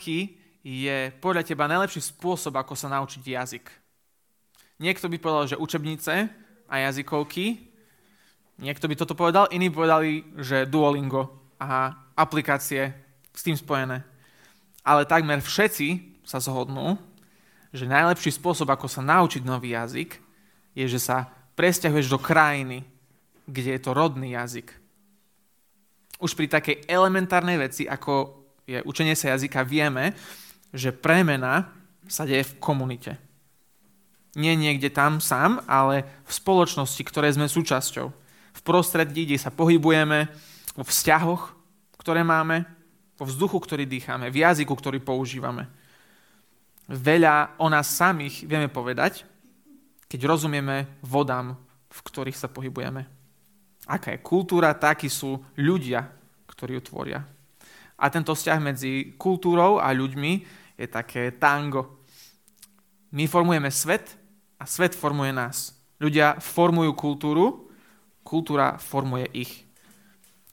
aký je podľa teba najlepší spôsob, ako sa naučiť jazyk? Niekto by povedal, že učebnice a jazykovky. Niekto by toto povedal, iní povedali, že Duolingo a aplikácie s tým spojené. Ale takmer všetci sa zhodnú, že najlepší spôsob, ako sa naučiť nový jazyk, je, že sa presťahuješ do krajiny, kde je to rodný jazyk. Už pri takej elementárnej veci, ako je učenie sa jazyka, vieme, že premena sa deje v komunite. Nie niekde tam sám, ale v spoločnosti, ktoré sme súčasťou. V prostredí, kde sa pohybujeme, vo vzťahoch, ktoré máme, vo vzduchu, ktorý dýchame, v jazyku, ktorý používame. Veľa o nás samých vieme povedať, keď rozumieme vodám, v ktorých sa pohybujeme. Aká je kultúra, takí sú ľudia, ktorí ju tvoria. A tento vzťah medzi kultúrou a ľuďmi je také tango. My formujeme svet a svet formuje nás. Ľudia formujú kultúru, kultúra formuje ich.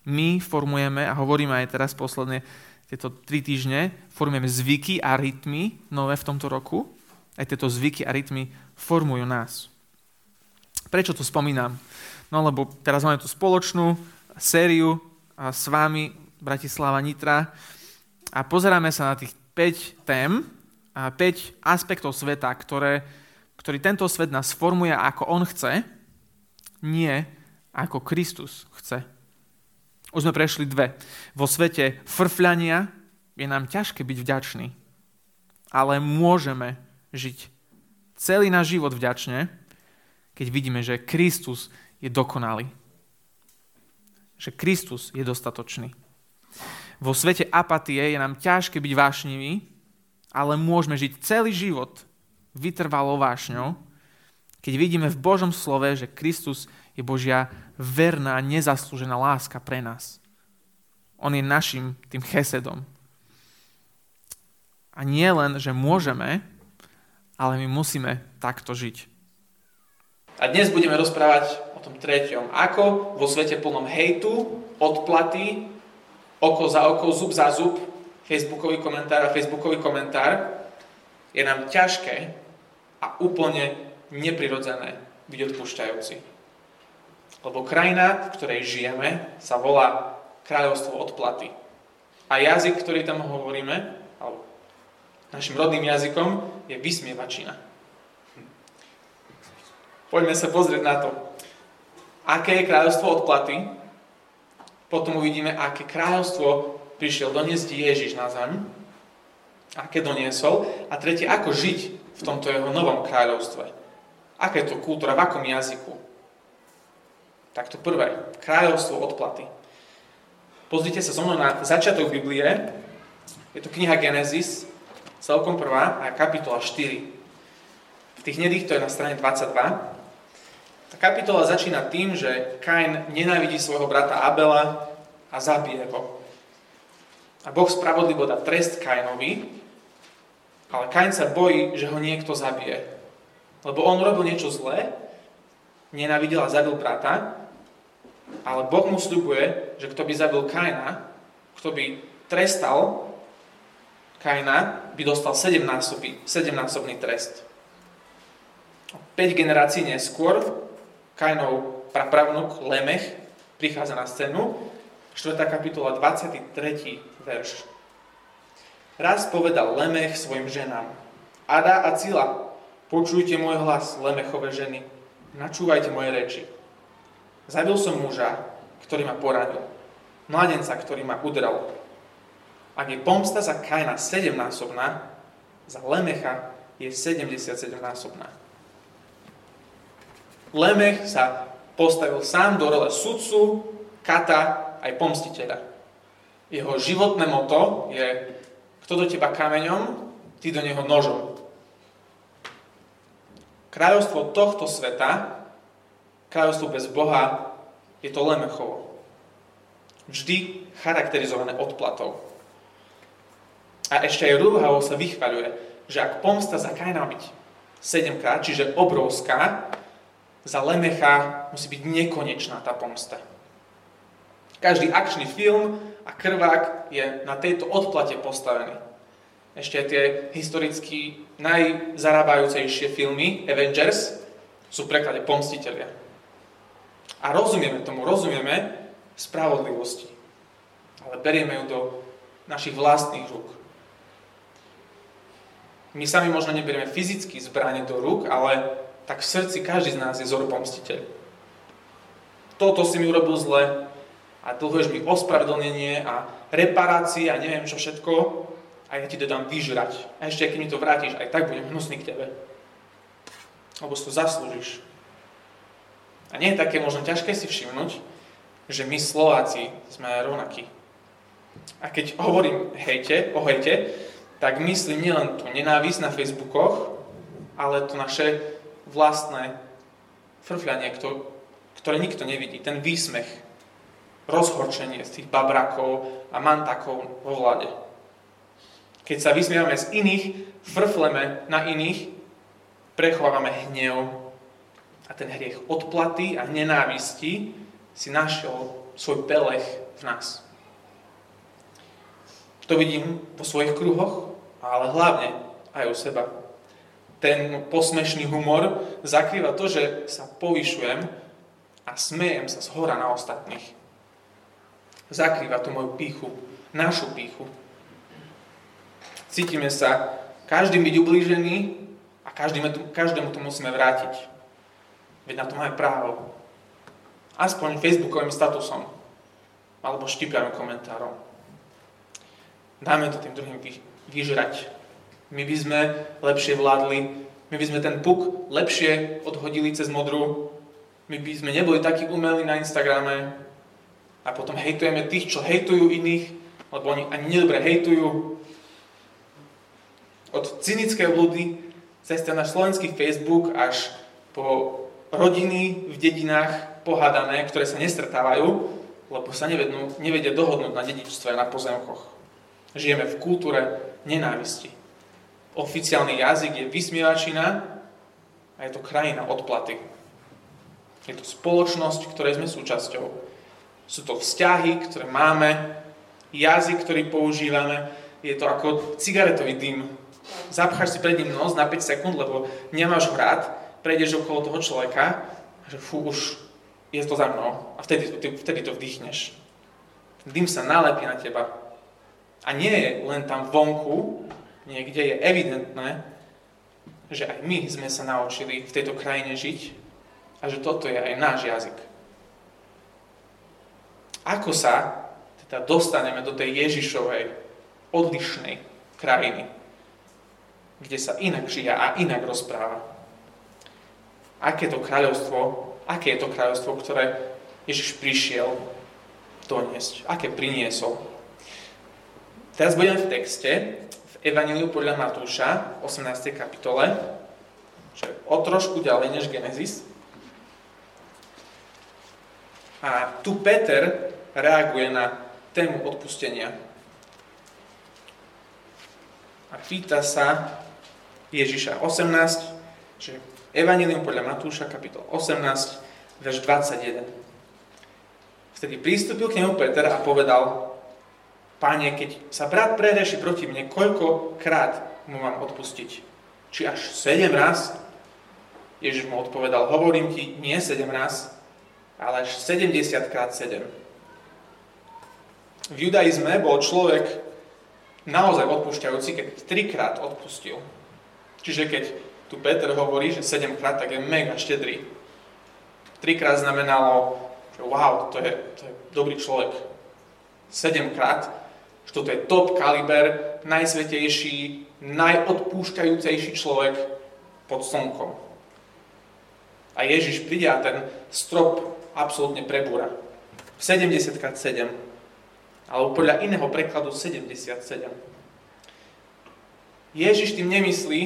My formujeme, a hovoríme aj teraz posledne tieto tri týždne, formujeme zvyky a rytmy nové v tomto roku. Aj tieto zvyky a rytmy formujú nás. Prečo to spomínam? No lebo teraz máme tú spoločnú sériu s vami Bratislava Nitra a pozeráme sa na tých 5 tém, a 5 aspektov sveta, ktoré, ktorý tento svet nás formuje ako on chce, nie ako Kristus chce. Už sme prešli dve. Vo svete frfľania je nám ťažké byť vďačný, ale môžeme žiť celý náš život vďačne, keď vidíme, že Kristus je dokonalý. Že Kristus je dostatočný. Vo svete apatie je nám ťažké byť vášnivý, ale môžeme žiť celý život vytrvalo vášňou, keď vidíme v Božom slove, že Kristus je Božia verná, nezaslúžená láska pre nás. On je našim tým chesedom. A nie len, že môžeme, ale my musíme takto žiť. A dnes budeme rozprávať o tom treťom. Ako vo svete plnom hejtu, odplaty oko za oko, zub za zub, facebookový komentár a facebookový komentár, je nám ťažké a úplne neprirodzené byť odpúšťajúci. Lebo krajina, v ktorej žijeme, sa volá kráľovstvo odplaty. A jazyk, ktorý tam hovoríme, alebo našim rodným jazykom, je vysmievačina. Poďme sa pozrieť na to, aké je kráľovstvo odplaty potom uvidíme, aké kráľovstvo prišiel doniesť Ježiš na zem, aké doniesol. A tretie, ako žiť v tomto jeho novom kráľovstve. Aká je to kultúra, v akom jazyku. Tak to prvé, kráľovstvo odplaty. Pozrite sa so mnou na začiatok Biblie. Je to kniha Genesis, celkom prvá, a kapitola 4. V tých hnedých to je na strane 22. Tá kapitola začína tým, že Kain nenávidí svojho brata Abela a zabije ho. A Boh spravodlivo dá trest Kainovi, ale Kain sa bojí, že ho niekto zabije. Lebo on robil niečo zlé, nenávidel a zabil brata, ale Boh mu sľubuje, že kto by zabil Kaina, kto by trestal Kaina, by dostal 7-násobný, 7-násobný trest. 5 generácií neskôr Kainov prapravnuk Lemech prichádza na scénu, 4. kapitola, 23. verš. Raz povedal Lemech svojim ženám, Ada a Cila, počujte môj hlas, Lemechové ženy, načúvajte moje reči. Zabil som muža, ktorý ma poradil, mladenca, ktorý ma udrel. Ak je pomsta za Kaina 7-násobná, za Lemecha je 77-násobná. Lemech sa postavil sám do role sudcu, kata aj pomstiteľa. Jeho životné moto je, kto do teba kameňom, ty do neho nožom. Kráľovstvo tohto sveta, kráľovstvo bez Boha, je to Lemechovo. Vždy charakterizované odplatou. A ešte aj Rúhavo sa vychvaľuje, že ak pomsta za Kaina byť 7 krát, čiže obrovská, za Lemecha musí byť nekonečná tá pomsta. Každý akčný film a krvák je na tejto odplate postavený. ešte tie historicky najzarábajúcejšie filmy, Avengers, sú v preklade pomstiteľia. A rozumieme tomu, rozumieme spravodlivosti. Ale berieme ju do našich vlastných rúk. My sami možno neberieme fyzicky zbranie do rúk, ale tak v srdci každý z nás je pomstiteľ. Toto si mi urobil zle a dlhuješ mi ospravedlnenie a reparácie a neviem čo všetko a ja ti to dám vyžrať. A ešte keď mi to vrátiš, aj tak budem hnusný k tebe. Lebo si to zaslúžiš. A nie je také možno ťažké si všimnúť, že my Slováci sme rovnakí. A keď hovorím hejte, o hejte, tak myslím nielen tú nenávisť na Facebookoch, ale to naše vlastné frfľanie, ktoré nikto nevidí. Ten výsmech, rozhorčenie z tých babrakov a mantakov vo vláde. Keď sa vysmievame z iných, frfleme na iných, prechovávame hnev a ten hriech odplaty a nenávisti si našiel svoj pelech v nás. To vidím po svojich kruhoch, ale hlavne aj u seba. Ten posmešný humor zakrýva to, že sa povyšujem a smejem sa z hora na ostatných. Zakrýva to moju píchu, našu píchu. Cítime sa každým byť ublížený a každému, každému to musíme vrátiť. Veď na to máme právo. Aspoň facebookovým statusom alebo štipkavým komentárom. Dáme to tým druhým vyžrať. My by sme lepšie vládli, my by sme ten puk lepšie odhodili cez modru, my by sme neboli takí umelí na Instagrame a potom hejtujeme tých, čo hejtujú iných, lebo oni ani nedobre hejtujú. Od cynické blúdy cez ten náš slovenský Facebook až po rodiny v dedinách pohádané, ktoré sa nestretávajú, lebo sa nevednú, nevedia dohodnúť na dedičstve na pozemkoch. Žijeme v kultúre nenávisti. Oficiálny jazyk je vysmievačina a je to krajina odplaty. Je to spoločnosť, ktorej sme súčasťou. Sú to vzťahy, ktoré máme, jazyk, ktorý používame. Je to ako cigaretový dym. Zapcháš si pred ním nos na 5 sekúnd, lebo nemáš ho rád, prejdeš okolo toho človeka a že fú, už je to za mnou. A vtedy, vtedy to vdýchneš. Dym sa nalepí na teba a nie je len tam vonku, niekde je evidentné, že aj my sme sa naučili v tejto krajine žiť a že toto je aj náš jazyk. Ako sa teda dostaneme do tej Ježišovej odlišnej krajiny, kde sa inak žije a inak rozpráva. Aké to kráľovstvo, aké je to kráľovstvo, ktoré Ježiš prišiel doniesť, aké priniesol. Teraz budeme v texte, Evangeliu podľa Matúša, 18. kapitole, že o trošku ďalej než Genesis. A tu Peter reaguje na tému odpustenia. A pýta sa Ježiša 18, že Evangelium podľa Matúša, kapitol 18, verš 21. Vtedy prístupil k nemu Peter a povedal, Páne, keď sa brat prehreši proti mne, koľkokrát mu mám odpustiť? Či až sedem raz? Ježiš mu odpovedal, hovorím ti, nie sedem raz, ale až 70 krát 7. V judaizme bol človek naozaj odpúšťajúci, keď trikrát odpustil. Čiže keď tu Peter hovorí, že 7 krát, tak je mega štedrý. Trikrát znamenalo, že wow, to je, to je dobrý človek. 7 krát že toto je top kaliber, najsvetejší, najodpúšťajúcejší človek pod slnkom. A Ježiš príde a ten strop absolútne prebúra. 70 x 7. Alebo podľa iného prekladu 77. Ježiš tým nemyslí,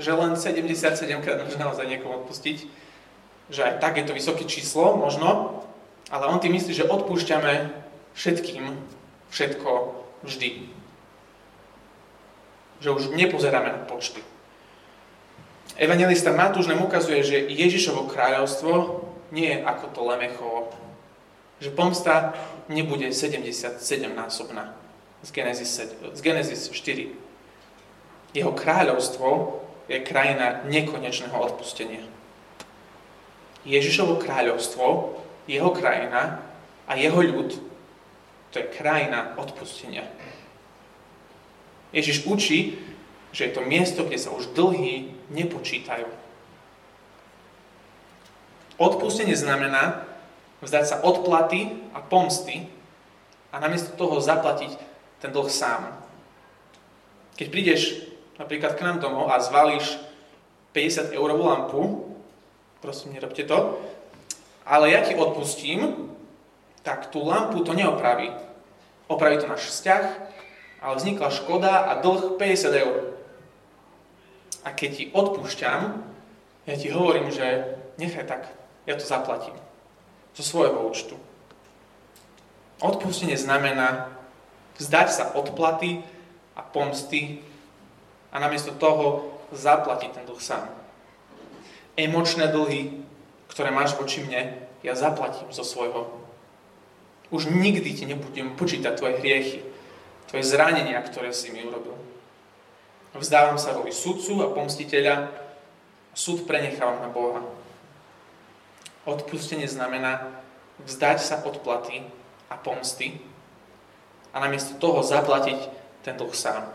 že len 77 krát môže naozaj niekomu odpustiť, že aj tak je to vysoké číslo, možno, ale on tým myslí, že odpúšťame všetkým všetko vždy. Že už nepozeráme na počty. Evangelista Matúš nám ukazuje, že Ježišovo kráľovstvo nie je ako to Lemechovo. Že pomsta nebude 77 násobná z Genesis, z Genesis 4. Jeho kráľovstvo je krajina nekonečného odpustenia. Ježišovo kráľovstvo, jeho krajina a jeho ľud, to je krajina odpustenia. Ježiš učí, že je to miesto, kde sa už dlhy nepočítajú. Odpustenie znamená vzdať sa odplaty a pomsty a namiesto toho zaplatiť ten dlh sám. Keď prídeš napríklad k nám domov a zvalíš 50 eurovú lampu, prosím, nerobte to, ale ja ti odpustím, tak tú lampu to neopraví. Opraví to náš vzťah, ale vznikla škoda a dlh 50 eur. A keď ti odpúšťam, ja ti hovorím, že nechaj tak, ja to zaplatím. Zo svojho účtu. Odpustenie znamená vzdať sa odplaty a pomsty a namiesto toho zaplatiť ten dlh sám. Emočné dlhy, ktoré máš voči mne, ja zaplatím zo svojho. Už nikdy ti nebudem počítať tvoje hriechy, tvoje zranenia, ktoré si mi urobil. Vzdávam sa roli sudcu a pomstiteľa, súd prenechávam na Boha. Odpustenie znamená vzdať sa odplaty a pomsty a namiesto toho zaplatiť ten dlh sám.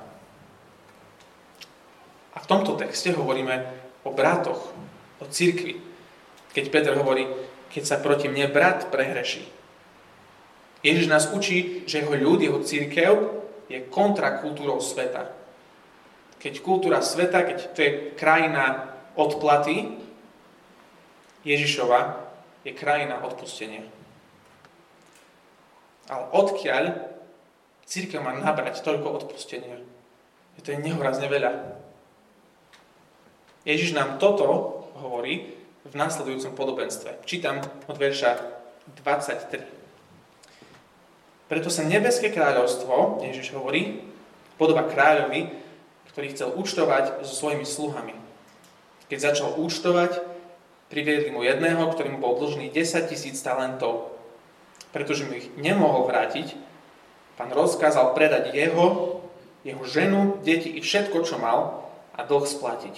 A v tomto texte hovoríme o bratoch, o cirkvi. Keď Peter hovorí, keď sa proti mne brat prehreší. Ježiš nás učí, že jeho ľud, jeho církev je kontrakultúrou sveta. Keď kultúra sveta, keď to je krajina odplaty, Ježišova je krajina odpustenia. Ale odkiaľ církev má nabrať toľko odpustenia? To je nehorazne veľa. Ježiš nám toto hovorí v následujúcom podobenstve. Čítam od verša 23. Preto sa nebeské kráľovstvo, Ježiš hovorí, podoba kráľovi, ktorý chcel účtovať so svojimi sluhami. Keď začal účtovať, priviedli mu jedného, ktorý mu bol dlžný 10 tisíc talentov. Pretože mu ich nemohol vrátiť, pán rozkázal predať jeho, jeho ženu, deti i všetko, čo mal a dlh splatiť.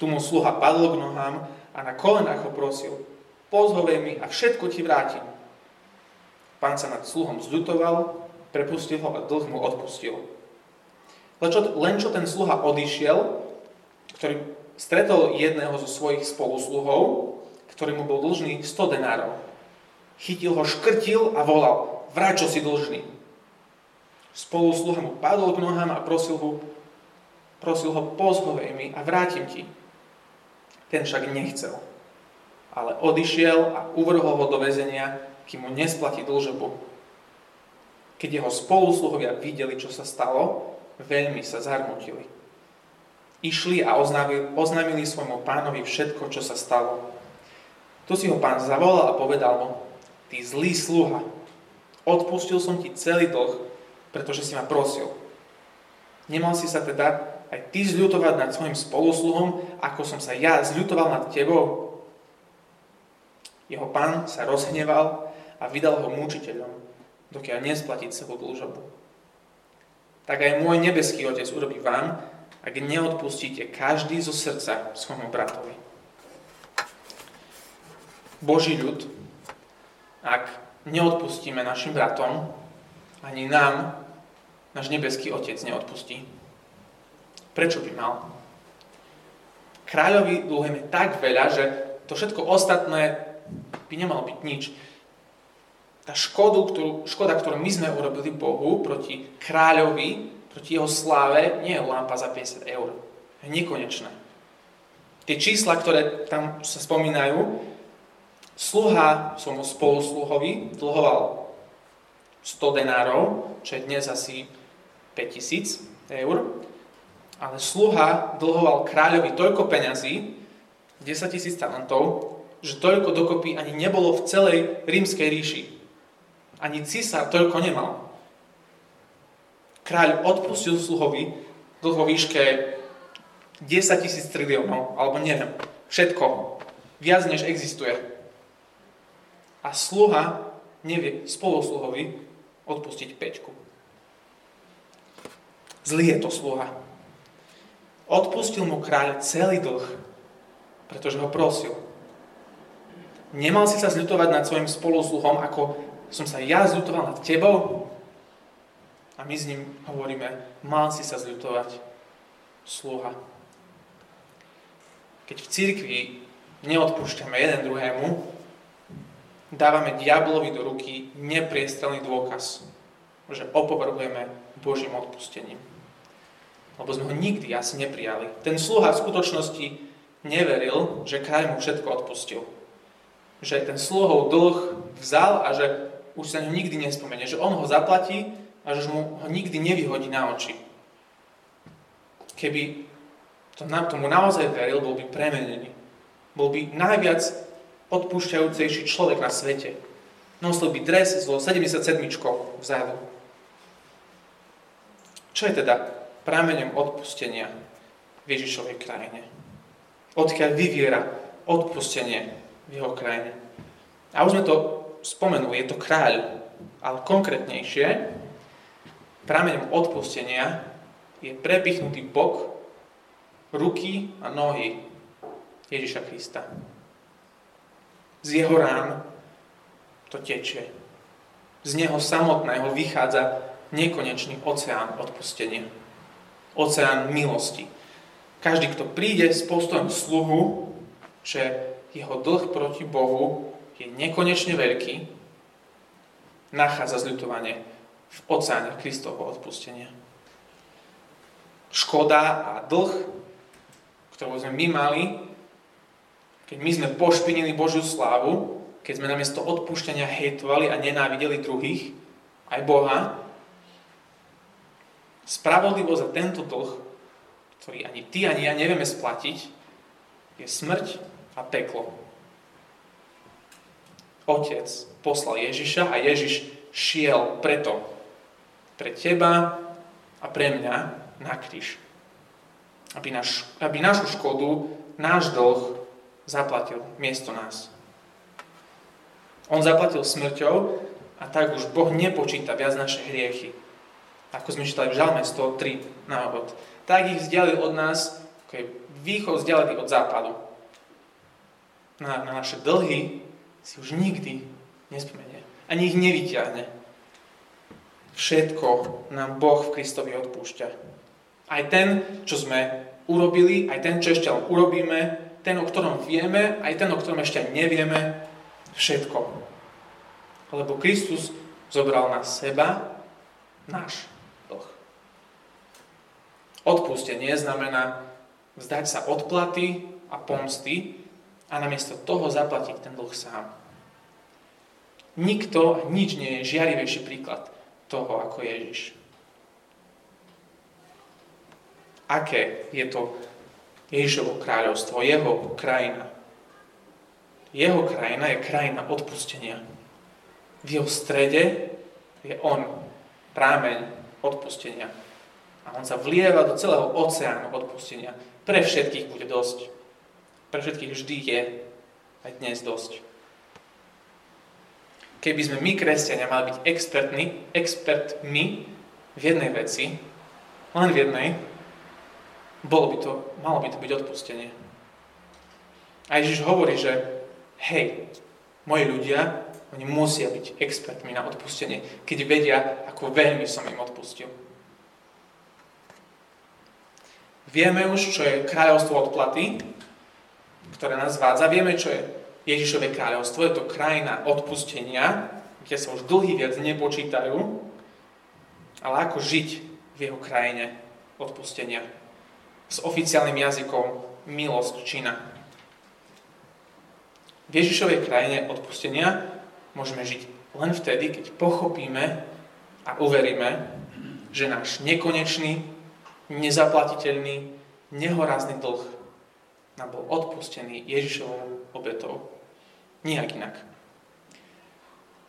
Tu mu sluha padol k nohám a na kolenách ho prosil, pozhovej mi a všetko ti vrátim. Pán sa nad sluhom zľutoval, prepustil ho a dlh mu odpustil. Len čo, ten sluha odišiel, ktorý stretol jedného zo svojich spolusluhov, ktorý mu bol dlžný 100 denárov. Chytil ho, škrtil a volal, vráť, čo si dlžný. Spolusluha mu padol k nohám a prosil ho, prosil ho, pozhovej mi a vrátim ti. Ten však nechcel. Ale odišiel a uvrhol ho do väzenia, kým mu nesplatí dlžobu. Keď jeho spolusluhovia videli, čo sa stalo, veľmi sa zarmutili. Išli a oznámili, oznámili svojmu pánovi všetko, čo sa stalo. Tu si ho pán zavolal a povedal mu, ty zlý sluha, odpustil som ti celý dlh, pretože si ma prosil. Nemal si sa teda aj ty zľutovať nad svojim spolusluhom, ako som sa ja zľutoval nad tebou? Jeho pán sa rozhneval a vydal ho mučiteľom, dokiaľ nesplatí celú dlžobu. Tak aj môj nebeský Otec urobí vám, ak neodpustíte každý zo srdca svojmu bratovi. Boží ľud, ak neodpustíme našim bratom, ani nám náš nebeský Otec neodpustí. Prečo by mal? Kráľovi dlhujeme tak veľa, že to všetko ostatné by nemalo byť nič. Tá škodu, ktorú, škoda, ktorú my sme urobili Bohu proti kráľovi, proti jeho sláve, nie je lampa za 50 eur. Je nekonečné. Tie čísla, ktoré tam sa spomínajú, sluha svojmu spolusluhovi dlhoval 100 denárov, čo je dnes asi 5000 eur. Ale sluha dlhoval kráľovi toľko peňazí, 10 tisíc talentov, že toľko dokopy ani nebolo v celej rímskej ríši. Ani císar toľko nemal. Kráľ odpustil sluhovi dlho výške 10 tisíc triliónov, alebo neviem, všetko. Viac než existuje. A sluha nevie spolusluhovi odpustiť peťku. Zlý je to sluha. Odpustil mu kráľ celý dlh, pretože ho prosil. Nemal si sa zľutovať nad svojim spolusluhom, ako som sa ja zľutoval nad tebou? A my s ním hovoríme, mal si sa zľutovať, sluha. Keď v cirkvi neodpúšťame jeden druhému, dávame diablovi do ruky nepriestrelný dôkaz, že opovrhujeme Božím odpustením. Lebo sme ho nikdy asi neprijali. Ten sluha v skutočnosti neveril, že kráľ mu všetko odpustil. Že ten sluhov dlh vzal a že už sa ňu nikdy nespomenie. Že on ho zaplatí a že mu ho nikdy nevyhodí na oči. Keby to, tomu naozaj veril, bol by premenený. Bol by najviac odpúšťajúcejší človek na svete. Nosil by dres so 77 vzadu. Čo je teda prameňom odpustenia v Ježišovej krajine? Odkiaľ vyviera odpustenie v jeho krajine? A už sme to spomenuli, je to kráľ, ale konkrétnejšie, prameňom odpustenia je prepichnutý bok, ruky a nohy Ježiša Krista. Z jeho rán to tečie. Z neho samotného vychádza nekonečný oceán odpustenia. Oceán milosti. Každý, kto príde s postojom sluhu, že jeho dlh proti Bohu je nekonečne veľký, nachádza zľutovanie v oceáne Kristovho odpustenia. Škoda a dlh, ktorú sme my mali, keď my sme pošpinili Božiu slávu, keď sme namiesto odpúšťania hejtovali a nenávideli druhých, aj Boha, spravodlivo za tento dlh, ktorý ani ty, ani ja nevieme splatiť, je smrť a peklo. Otec poslal Ježiša a Ježiš šiel preto, pre teba a pre mňa na kríž. Aby, naš, aby našu škodu, náš dlh zaplatil miesto nás. On zaplatil smrťou a tak už Boh nepočíta viac naše hriechy. Ako sme čítali v Žalme 103 na obod. Tak ich vzdialil od nás, ako je východ vzdialený od západu. Na, na naše dlhy si už nikdy nespomenie. Ani ich nevyťahne. Všetko nám Boh v Kristovi odpúšťa. Aj ten, čo sme urobili, aj ten, čo ešte urobíme, ten, o ktorom vieme, aj ten, o ktorom ešte nevieme, všetko. Lebo Kristus zobral na seba náš dlh. Odpustenie znamená vzdať sa odplaty a pomsty a namiesto toho zaplatiť ten dlh sám. Nikto, nič nie je žiarivejší príklad toho ako Ježiš. Aké je to Ježišovo kráľovstvo, jeho krajina. Jeho krajina je krajina odpustenia. V jeho strede je on, prámeň odpustenia. A on sa vlieva do celého oceánu odpustenia. Pre všetkých bude dosť. Pre všetkých vždy je aj dnes dosť. Keby sme my, kresťania, mali byť expertní, expertmi v jednej veci, len v jednej, bolo by to, malo by to byť odpustenie. A Ježiš hovorí, že hej, moji ľudia, oni musia byť expertmi na odpustenie, keď vedia, ako veľmi som im odpustil. Vieme už, čo je kráľovstvo odplaty, ktoré nás vádza. Vieme, čo je Ježišové kráľovstvo. Je to krajina odpustenia, kde sa už dlhý viac nepočítajú, ale ako žiť v jeho krajine odpustenia s oficiálnym jazykom milosť čina. V Ježišovej krajine odpustenia môžeme žiť len vtedy, keď pochopíme a uveríme, že náš nekonečný, nezaplatiteľný, nehorázny dlh nám bol odpustený Ježišovou obetou. Nijak inak.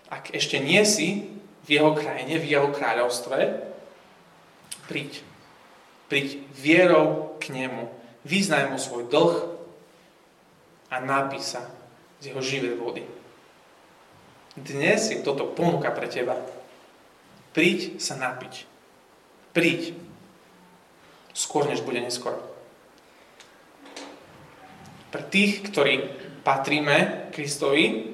Ak ešte nie si v jeho krajine, v jeho kráľovstve, príď Príď vierou k nemu, vyznaj mu svoj dlh a napí sa z jeho živej vody. Dnes je toto ponuka pre teba. Príď sa napiť. Príď. Skôr, než bude neskoro. Pre tých, ktorí patríme Kristovi,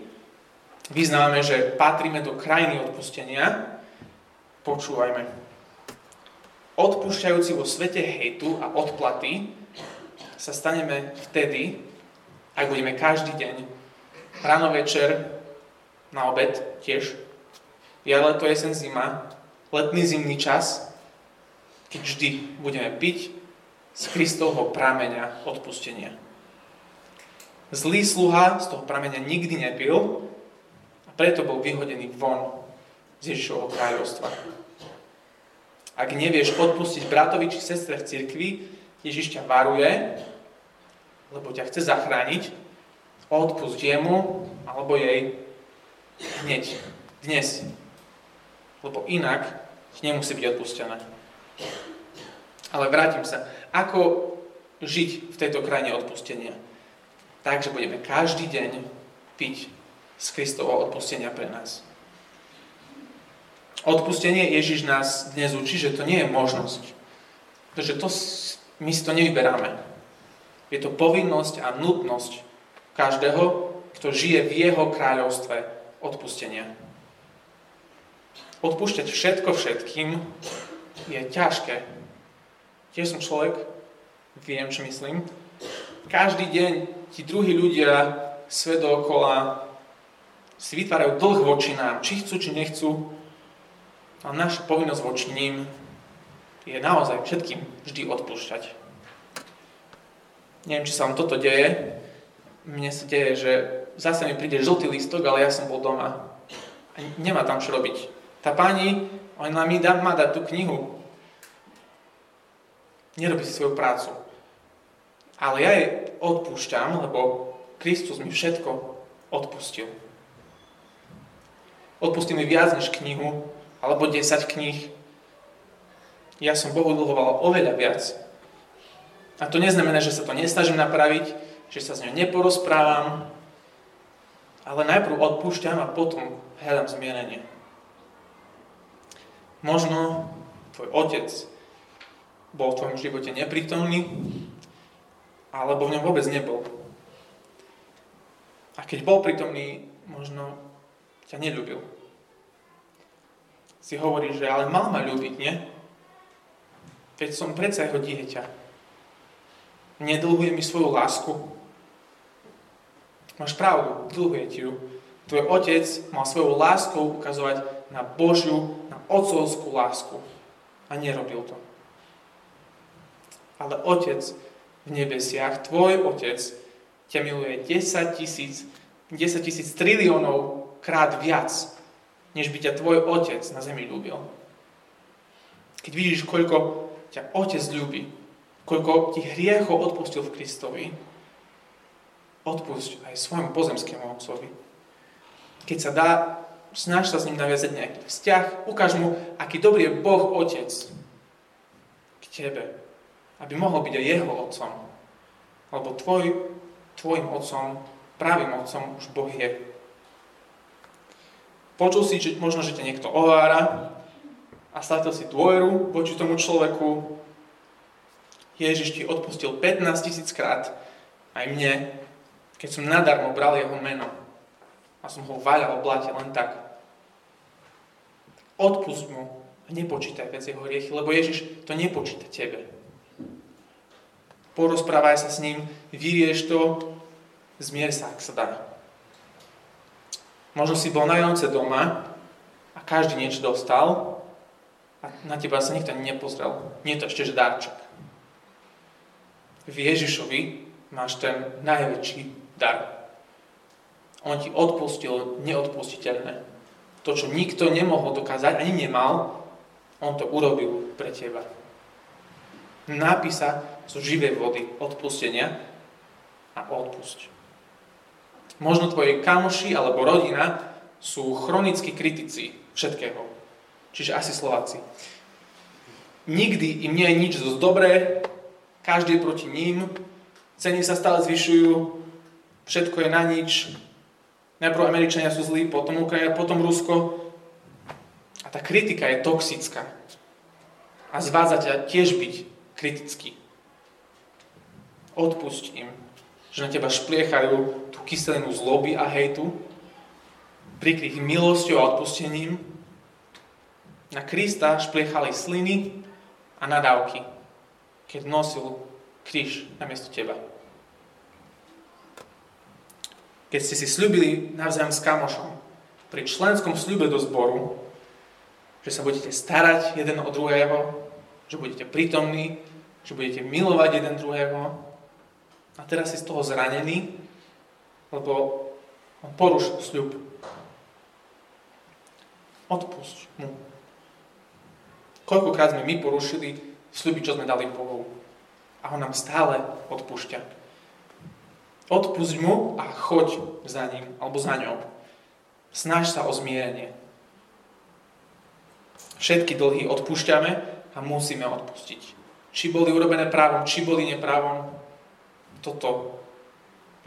vyznáme, že patríme do krajiny odpustenia, počúvajme. Odpúšťajúci vo svete hejtu a odplaty sa staneme vtedy, ak budeme každý deň, ráno, večer, na obed tiež, je leto, jesen, zima, letný zimný čas, keď vždy budeme piť z Kristovho prameňa odpustenia. Zlý sluha z toho prameňa nikdy nepil a preto bol vyhodený von z Ježišovho kráľovstva. Ak nevieš odpustiť bratovi či sestre v cirkvi, Ježiš ťa varuje, lebo ťa chce zachrániť, odpust jemu alebo jej hneď, dnes, lebo inak nemusí byť odpustené. Ale vrátim sa. Ako žiť v tejto krajine odpustenia? Takže budeme každý deň piť z Kristovho odpustenia pre nás. Odpustenie Ježiš nás dnes učí, že to nie je možnosť. Pretože to, my si to nevyberáme. Je to povinnosť a nutnosť každého, kto žije v jeho kráľovstve odpustenia. Odpúšťať všetko všetkým je ťažké. Tiež som človek, viem, čo myslím. Každý deň ti druhí ľudia, svet dookola, si vytvárajú dlh voči nám, či chcú, či nechcú. A naša povinnosť voči ním je naozaj všetkým vždy odpúšťať. Neviem, či sa vám toto deje. Mne sa deje, že zase mi príde žltý listok, ale ja som bol doma. A nemá tam čo robiť. Tá pani, ona mi dá, má dať tú knihu. Nerobí si svoju prácu. Ale ja jej odpúšťam, lebo Kristus mi všetko odpustil. Odpustil mi viac než knihu, alebo 10 kníh. Ja som Bohu dlhoval oveľa viac. A to neznamená, že sa to nesnažím napraviť, že sa s ňou neporozprávam, ale najprv odpúšťam a potom hľadám zmierenie. Možno tvoj otec bol v tvojom živote neprítomný, alebo v ňom vôbec nebol. A keď bol prítomný, možno ťa neľúbil. Si hovorí, že ale mal ma ľúbiť, nie? Veď som predsa jeho dieťa. Nedlhuje mi svoju lásku. Máš pravdu, dlhuje ti ju. Tvoj otec mal svojou láskou ukazovať na Božiu, na otcovskú lásku. A nerobil to. Ale Otec v nebesiach, tvoj Otec, ťa miluje 10 tisíc, 10 tisíc triliónov krát viac, než by ťa tvoj Otec na zemi ľúbil. Keď vidíš, koľko ťa Otec ľúbi, koľko ti hriechov odpustil v Kristovi, odpusť aj svojmu pozemskému Otcovi. Keď sa dá, snaž sa s ním naviazať nejaký vzťah, ukáž mu, aký dobrý je Boh Otec k tebe, aby mohol byť aj jeho otcom. Lebo tvoj, tvojim otcom, pravým otcom už Boh je. Počul si, že možno, že ťa niekto ohára a stratil si dôveru voči tomu človeku. Ježiš ti odpustil 15 tisíc krát, aj mne, keď som nadarmo bral jeho meno a som ho vaľal v blate len tak. Odpust mu a nepočítaj vec jeho hriechy, lebo Ježiš to nepočíta tebe. Porozprávaj sa s ním, vyrieš to, zmier sa, ak sa dá. Možno si bol na Vianoce doma a každý niečo dostal a na teba sa nikto nepozrel. Nie je to ešte, že darček. V Ježišovi máš ten najväčší dar. On ti odpustil neodpustiteľné. To, čo nikto nemohol dokázať, ani nemal, on to urobil pre teba. Napísa zo živej vody odpustenia a odpusť. Možno tvoji kamoši alebo rodina sú chronickí kritici všetkého. Čiže asi Slováci. Nikdy im nie je nič dosť dobré, každý je proti ním, ceny sa stále zvyšujú, všetko je na nič, Najprv Američania sú zlí, potom Ukrajina, potom Rusko. A tá kritika je toxická. A zvádza ťa tiež byť kritický. Odpusť im. že na teba špliechajú tú kyselinu zloby a hejtu, prikrytý milosťou a odpustením. Na Krista špliechali sliny a nadávky, keď nosil kríž namiesto teba. Keď ste si slúbili navzájom s kamošom pri členskom sľube do zboru, že sa budete starať jeden o druhého, že budete prítomní, že budete milovať jeden druhého, a teraz si z toho zranený, lebo on porušil sľub. Odpusť mu. Koľkokrát sme my porušili sľuby, čo sme dali Bohu. A on nám stále odpúšťa. Odpusť mu a choď za ním, alebo za ňou. Snaž sa o zmierenie. Všetky dlhy odpúšťame a musíme odpustiť. Či boli urobené právom, či boli neprávom, toto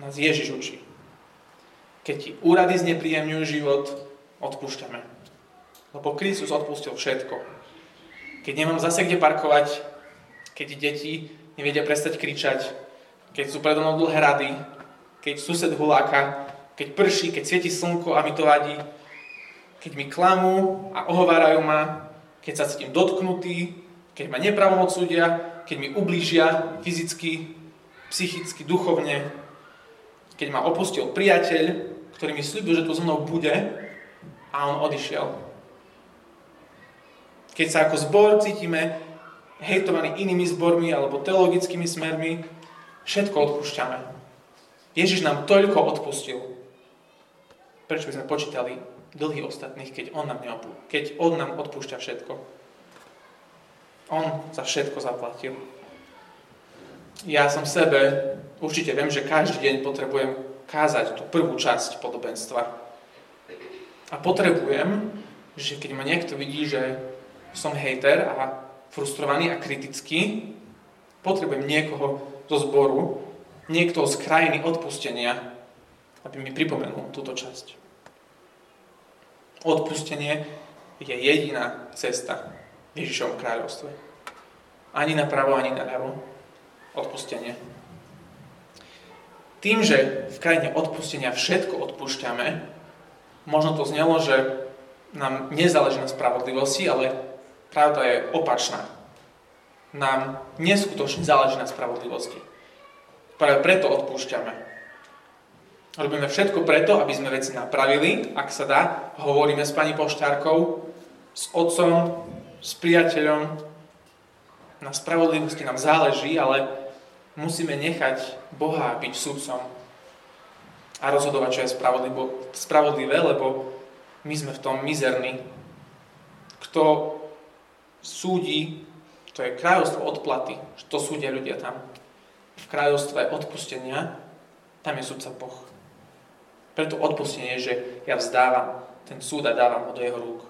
nás Ježiš učí. Keď ti úrady znepríjemňujú život, odpúšťame. Lebo Kristus odpustil všetko. Keď nemám zase kde parkovať, keď deti nevedia prestať kričať, keď sú predo mnou dlhé rady, keď sused huláka, keď prší, keď svieti slnko a mi to vadí, keď mi klamú a ohovárajú ma, keď sa cítim dotknutý, keď ma nepravom odsúdia, keď mi ublížia fyzicky, psychicky, duchovne, keď ma opustil priateľ, ktorý mi slúbil, že tu so mnou bude a on odišiel. Keď sa ako zbor cítime hejtovaní inými zbormi alebo teologickými smermi, všetko odpúšťame. Ježiš nám toľko odpustil. Prečo by sme počítali dlhy ostatných, keď on nám, neopú- keď on nám odpúšťa všetko? On za všetko zaplatil ja som sebe, určite viem, že každý deň potrebujem kázať tú prvú časť podobenstva. A potrebujem, že keď ma niekto vidí, že som hejter a frustrovaný a kritický, potrebujem niekoho zo zboru, niekto z krajiny odpustenia, aby mi pripomenul túto časť. Odpustenie je jediná cesta v Ježišovom kráľovstve. Ani napravo, ani naľavo odpustenie. Tým, že v krajine odpustenia všetko odpúšťame, možno to znelo, že nám nezáleží na spravodlivosti, ale pravda je opačná. Nám neskutočne záleží na spravodlivosti. Práve preto odpúšťame. Robíme všetko preto, aby sme veci napravili, ak sa dá. Hovoríme s pani poštárkou, s otcom, s priateľom. Na spravodlivosti nám záleží, ale musíme nechať Boha byť sudcom a rozhodovať, čo je spravodlivé, lebo my sme v tom mizerní. Kto súdi, to je kráľovstvo odplaty, to súdia ľudia tam. V kráľovstve odpustenia, tam je sudca Boh. Preto odpustenie že ja vzdávam ten súd a dávam ho do jeho rúk.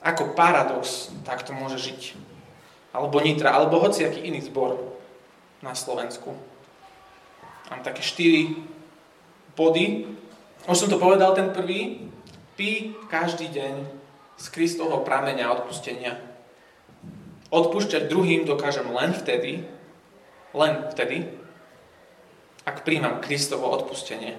Ako paradox takto môže žiť alebo Nitra, alebo hociaký iný zbor na Slovensku. Mám také štyri body. Už som to povedal, ten prvý. Pí každý deň z Kristovho prameňa odpustenia. Odpúšťať druhým dokážem len vtedy, len vtedy, ak príjmam Kristovo odpustenie.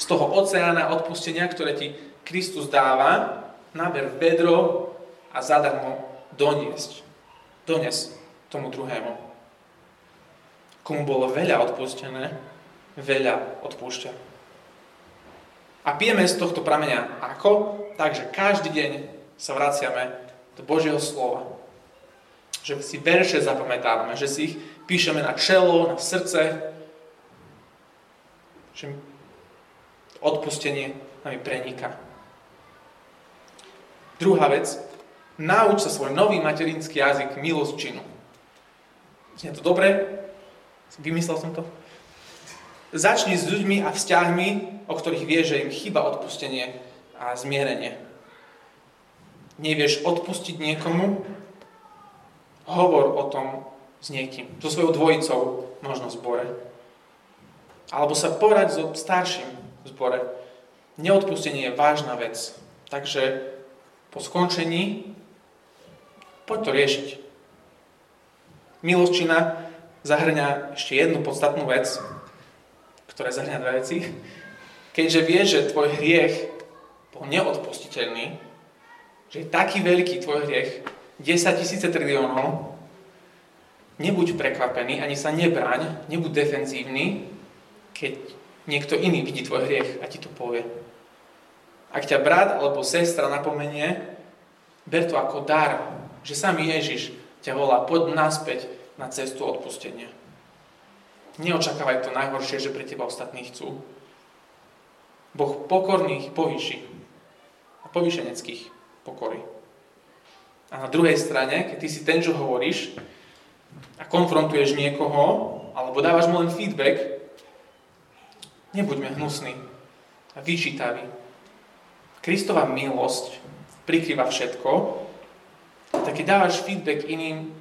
Z toho oceána odpustenia, ktoré ti Kristus dáva, naber vedro a zadarmo doniesť. Dones tomu druhému. Komu bolo veľa odpustené, veľa odpúšťa. A pijeme z tohto prameňa ako? Takže každý deň sa vraciame do Božieho slova. Že si verše zapamätávame, že si ich píšeme na čelo, na srdce, že odpustenie nami preniká. Druhá vec, Nauč sa svoj nový materinský jazyk milosčinu. Je to dobre? Vymyslel som to? Začni s ľuďmi a vzťahmi, o ktorých vieš, že im chýba odpustenie a zmierenie. Nevieš odpustiť niekomu? Hovor o tom s niekým, so svojou dvojicou, možno v zbore. Alebo sa porať so starším v zbore. Neodpustenie je vážna vec. Takže po skončení Poď to riešiť. Milosčina zahrňa ešte jednu podstatnú vec, ktorá zahrňa dve veci. Keďže vieš, že tvoj hriech bol neodpustiteľný, že je taký veľký tvoj hriech, 10 tisíce triliónov, nebuď prekvapený, ani sa nebráň, nebuď defenzívny, keď niekto iný vidí tvoj hriech a ti to povie. Ak ťa brat alebo sestra napomenie, ber to ako dar, že sám Ježiš ťa volá, poď naspäť na cestu odpustenia. Neočakávaj to najhoršie, že pre teba ostatní chcú. Boh pokorných povýši a povýšeneckých pokory. A na druhej strane, keď ty si ten, čo hovoríš a konfrontuješ niekoho, alebo dávaš mu len feedback, nebuďme hnusní a vyčítaví. Kristova milosť prikrýva všetko, tak keď dávaš feedback iným,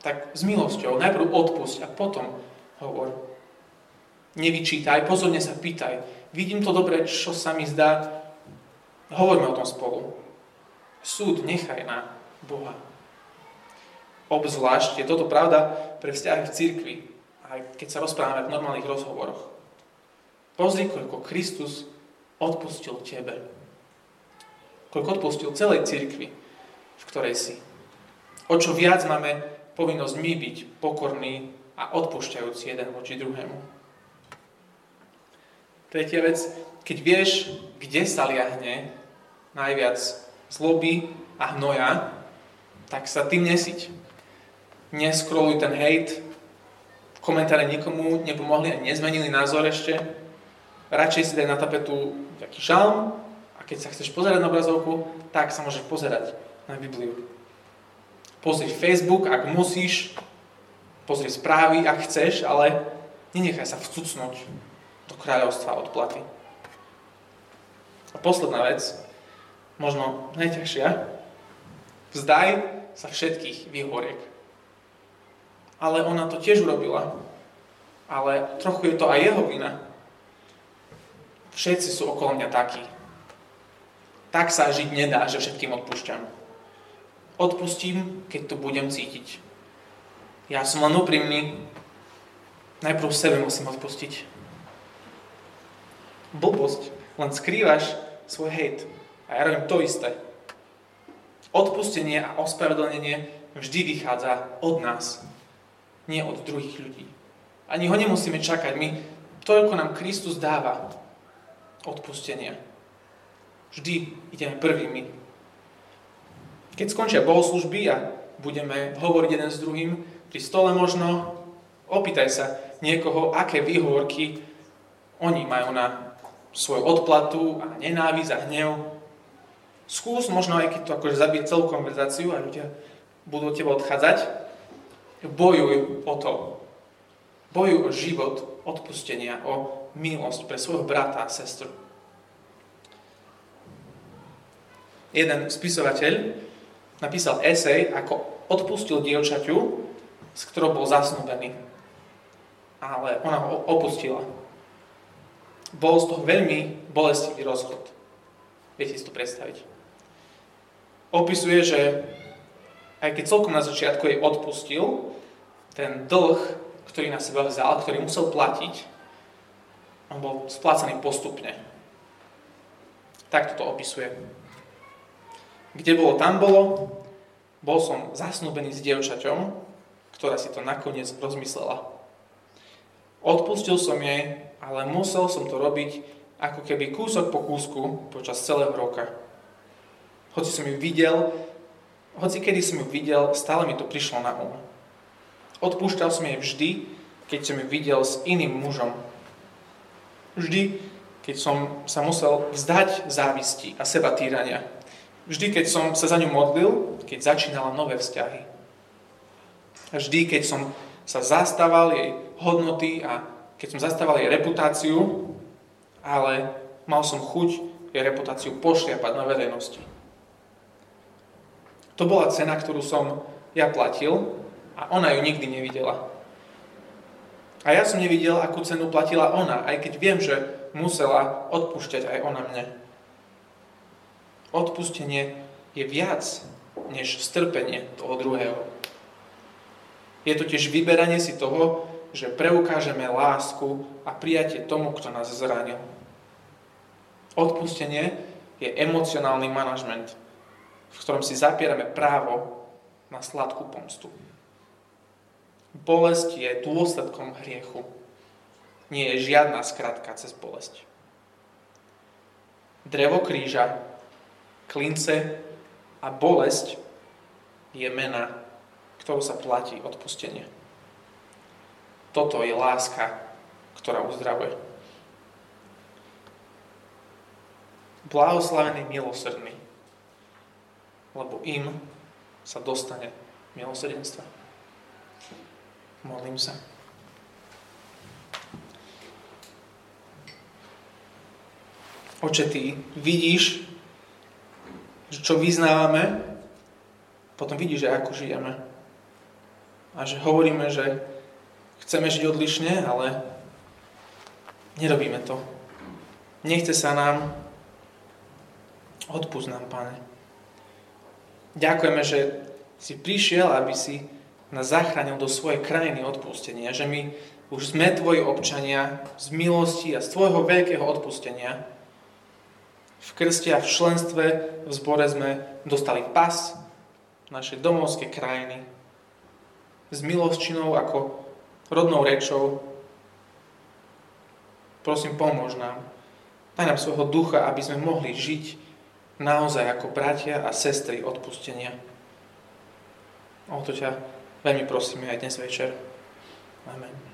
tak s milosťou najprv odpusť a potom hovor. Nevyčítaj, pozorne sa pýtaj. Vidím to dobre, čo sa mi zdá. Hovorme o tom spolu. Súd nechaj na Boha. Obzvlášť je toto pravda pre vzťahy v cirkvi, aj keď sa rozprávame v normálnych rozhovoroch. Pozri, koľko Kristus odpustil tebe. Koľko odpustil celej cirkvi, v ktorej si. O čo viac máme povinnosť my byť pokorní a odpúšťajúci jeden voči druhému. Tretia vec, keď vieš, kde sa liahne najviac zloby a hnoja, tak sa tým nesiť. Neskroluj ten hejt, komentáre nikomu nepomohli a nezmenili názor ešte. Radšej si daj na tapetu taký žalm a keď sa chceš pozerať na obrazovku, tak sa môžeš pozerať na Bibliu. Pozri Facebook, ak musíš, pozri správy, ak chceš, ale nenechaj sa vcucnúť do kráľovstva od platy. A posledná vec, možno najťažšia, vzdaj sa všetkých výhoriek. Ale ona to tiež urobila. Ale trochu je to aj jeho vina. Všetci sú okolo mňa takí. Tak sa žiť nedá, že všetkým odpúšťam. Odpustím, keď to budem cítiť. Ja som len úprimný. Najprv sebe musím odpustiť. Blbosť. Len skrývaš svoj hejt. A ja robím to isté. Odpustenie a ospravedlnenie vždy vychádza od nás, nie od druhých ľudí. Ani ho nemusíme čakať. My, toľko nám Kristus dáva odpustenia. Vždy ideme prvými. Keď skončia bohoslužby a budeme hovoriť jeden s druhým, pri stole možno, opýtaj sa niekoho, aké výhovorky oni majú na svoju odplatu a nenávisť a hnev skús možno aj keď to akože zabije celú konverzáciu a ľudia budú od teba odchádzať, bojuj o to. Bojuj o život odpustenia, o milosť pre svojho brata a sestru. Jeden spisovateľ napísal esej, ako odpustil dievčaťu, s ktorou bol zasnúbený. Ale ona ho opustila. Bol z toho veľmi bolestivý rozchod. Viete si to predstaviť opisuje, že aj keď celkom na začiatku jej odpustil, ten dlh, ktorý na seba vzal, ktorý musel platiť, on bol splácaný postupne. Tak to opisuje. Kde bolo, tam bolo. Bol som zasnúbený s dievčaťom, ktorá si to nakoniec rozmyslela. Odpustil som jej, ale musel som to robiť ako keby kúsok po kúsku počas celého roka. Hoci som ju videl, hoci kedy som ju videl, stále mi to prišlo na um. Odpúšťal som jej vždy, keď som ju videl s iným mužom. Vždy, keď som sa musel vzdať závisti a seba týrania. Vždy, keď som sa za ňu modlil, keď začínala nové vzťahy. Vždy, keď som sa zastával jej hodnoty a keď som zastával jej reputáciu, ale mal som chuť jej reputáciu pošliapať na verejnosti. To bola cena, ktorú som ja platil a ona ju nikdy nevidela. A ja som nevidel, akú cenu platila ona, aj keď viem, že musela odpúšťať aj ona mne. Odpustenie je viac než strpenie toho druhého. Je to tiež vyberanie si toho, že preukážeme lásku a prijatie tomu, kto nás zranil. Odpustenie je emocionálny manažment, v ktorom si zapierame právo na sladkú pomstu. Bolesť je dôsledkom hriechu. Nie je žiadna skratka cez bolesť. Drevo kríža, klince a bolesť je mena, ktorou sa platí odpustenie. Toto je láska, ktorá uzdravuje. Blahoslavený milosrdný, lebo im sa dostane milosrdenstva. Modlím sa. Oče, Ty vidíš, čo vyznávame, potom vidíš, ako žijeme. A že hovoríme, že chceme žiť odlišne, ale nerobíme to. Nechce sa nám, odpúsť nám, Pane. Ďakujeme, že si prišiel, aby si nás zachránil do svojej krajiny odpustenia, že my už sme Tvoji občania z milosti a z Tvojho veľkého odpustenia. V krste a v členstve v zbore sme dostali pas našej domovskej krajiny s milosčinou ako rodnou rečou. Prosím, pomôž nám. Daj nám svojho ducha, aby sme mohli žiť naozaj ako bratia a sestry odpustenia. O to ťa veľmi prosíme aj dnes večer. Amen.